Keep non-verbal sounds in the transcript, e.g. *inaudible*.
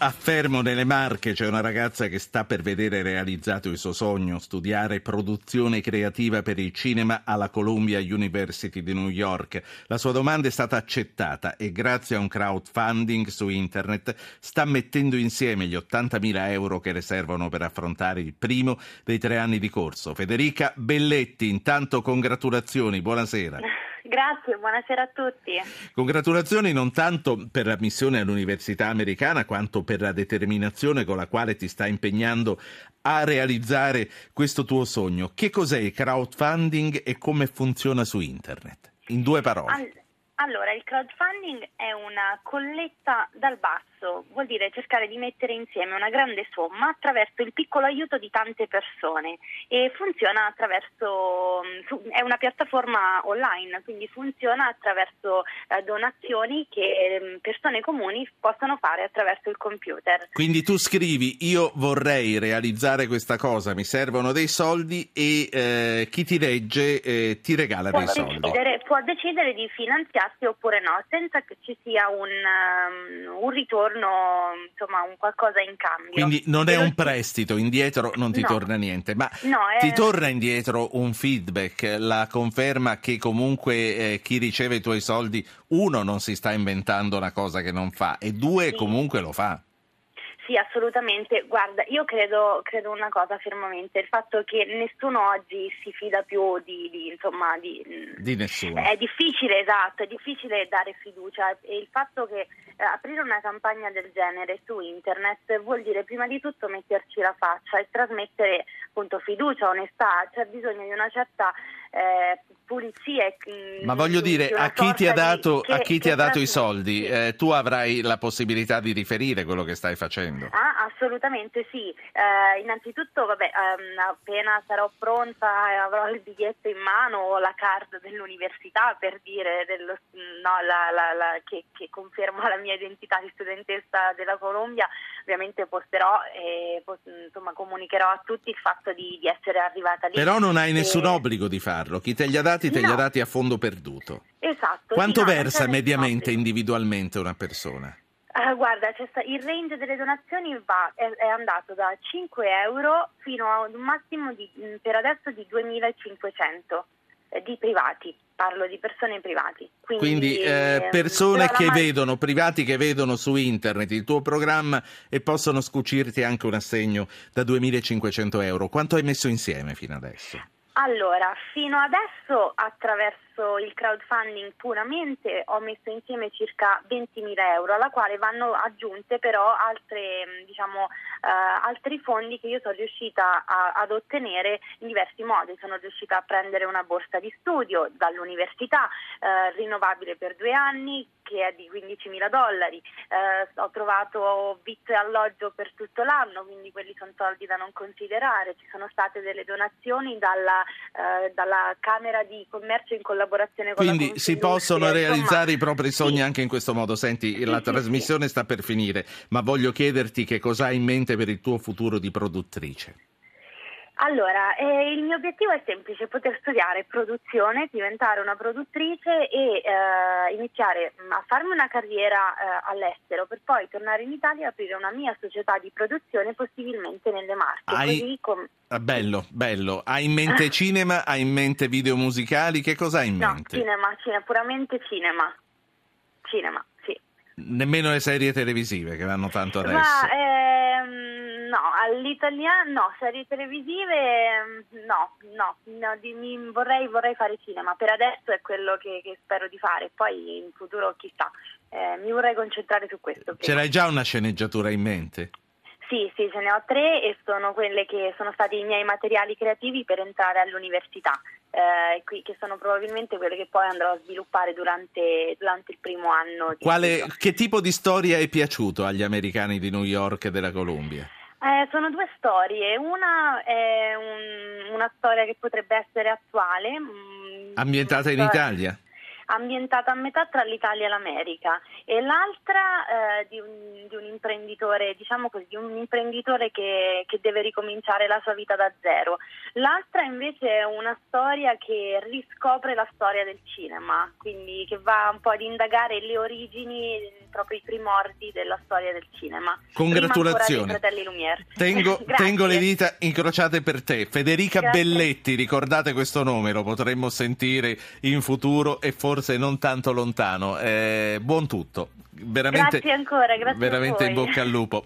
A Fermo nelle Marche c'è una ragazza che sta per vedere realizzato il suo sogno, studiare produzione creativa per il cinema alla Columbia University di New York. La sua domanda è stata accettata e grazie a un crowdfunding su internet sta mettendo insieme gli 80.000 euro che le servono per affrontare il primo dei tre anni di corso. Federica Belletti, intanto congratulazioni, buonasera. *laughs* Grazie, buonasera a tutti. Congratulazioni non tanto per la missione all'Università americana quanto per la determinazione con la quale ti stai impegnando a realizzare questo tuo sogno. Che cos'è il crowdfunding e come funziona su internet? In due parole. All- allora, il crowdfunding è una colletta dal basso, vuol dire cercare di mettere insieme una grande somma attraverso il piccolo aiuto di tante persone e funziona attraverso, mm, è una piattaforma online, quindi funziona attraverso eh, donazioni che mm, persone comuni possono fare attraverso il computer. Quindi tu scrivi io vorrei realizzare questa cosa, mi servono dei soldi e eh, chi ti legge eh, ti regala può dei decidere, soldi. Può decidere di finanziarsi oppure no, senza che ci sia un, um, un ritorno, insomma, un qualcosa in cambio. Quindi non è un prestito, indietro non ti no. torna niente, ma no, è... ti torna indietro un feedback, la conferma che comunque eh, chi riceve i tuoi soldi, uno, non si sta inventando una cosa che non fa e due, sì. comunque lo fa. Sì, assolutamente. Guarda, io credo, credo, una cosa fermamente, il fatto che nessuno oggi si fida più di, di, insomma, di, di nessuno. È difficile, esatto, è difficile dare fiducia e il fatto che eh, aprire una campagna del genere su internet vuol dire prima di tutto metterci la faccia e trasmettere appunto fiducia, onestà, c'è bisogno di una certa eh, pulizia. Mm, Ma voglio dire, a chi ti ha dato, che, chi ti ha dato i soldi, eh, tu avrai la possibilità di riferire quello che stai facendo? Ah, assolutamente sì. Eh, innanzitutto, vabbè, um, appena sarò pronta e avrò il biglietto in mano o la card dell'università per dire dello, no, la, la, la, che, che conferma la mia identità di studentessa della Colombia, ovviamente posterò e insomma, comunicherò a tutti il fatto di, di essere arrivata lì. Però non hai nessun e... obbligo di farlo, chi te li ha dati te no. li ha dati a fondo perduto. Esatto. Quanto sì, versa no, mediamente individualmente una persona? Uh, guarda, sta, il range delle donazioni va, è, è, andato da 5 euro fino a un massimo di, per adesso di 2.500 eh, di privati, parlo di persone privati. Quindi, Quindi eh, persone che vedono, privati che vedono su internet il tuo programma e possono scucirti anche un assegno da 2.500 euro. Quanto hai messo insieme fino adesso? Allora, fino adesso attraverso il crowdfunding puramente ho messo insieme circa 20.000 euro, alla quale vanno aggiunte però altre, diciamo, uh, altri fondi che io sono riuscita a, ad ottenere in diversi modi. Sono riuscita a prendere una borsa di studio dall'università, uh, rinnovabile per due anni, che è di 15.000 dollari. Uh, ho trovato vitto e alloggio per tutto l'anno, quindi quelli sono soldi da non considerare. Ci sono state delle donazioni dalla eh, dalla Camera di Commercio in collaborazione con Quindi la si possono realizzare i propri sogni sì. anche in questo modo. Senti, sì, la sì, trasmissione sta per finire, ma voglio chiederti che cosa hai in mente per il tuo futuro di produttrice. Allora, eh, il mio obiettivo è semplice, poter studiare produzione, diventare una produttrice e eh, iniziare mm, a farmi una carriera eh, all'estero per poi tornare in Italia e aprire una mia società di produzione possibilmente nelle Marche. Hai... Com... Ah, bello, bello. Hai in mente *laughs* cinema? Hai in mente video musicali? Che cosa hai in no, mente? cinema, cinema, puramente cinema. Cinema, sì. Nemmeno le serie televisive che vanno tanto adesso. Ma, ehm no, all'italiano no, serie televisive mm, no, no, no di, mi, vorrei, vorrei, fare cinema, per adesso è quello che, che, spero di fare, poi in futuro chissà, eh, mi vorrei concentrare su questo. Ce l'hai già una sceneggiatura in mente? Sì, sì, ce ne ho tre e sono quelle che sono stati i miei materiali creativi per entrare all'università, eh, che sono probabilmente quelle che poi andrò a sviluppare durante, durante il primo anno. Quale, che tipo di storia è piaciuto agli americani di New York e della Columbia? Eh, sono due storie, una è un, una storia che potrebbe essere attuale. Ambientata in Italia? ambientata a metà tra l'Italia e l'America e l'altra eh, di, un, di, un, imprenditore, diciamo così, di un imprenditore che, che, deve ricominciare la sua vita da zero. L'altra invece è una storia che riscopre la storia del cinema, quindi che va un po' ad indagare le origini, proprio i primordi della storia del cinema. Congratulazioni. Tengo, *laughs* tengo, le dita incrociate per te. Federica Grazie. Belletti, ricordate questo nome, lo potremmo sentire in futuro e forse non tanto lontano. Eh, buon tutto. Veramente, grazie ancora, grazie veramente in bocca al lupo.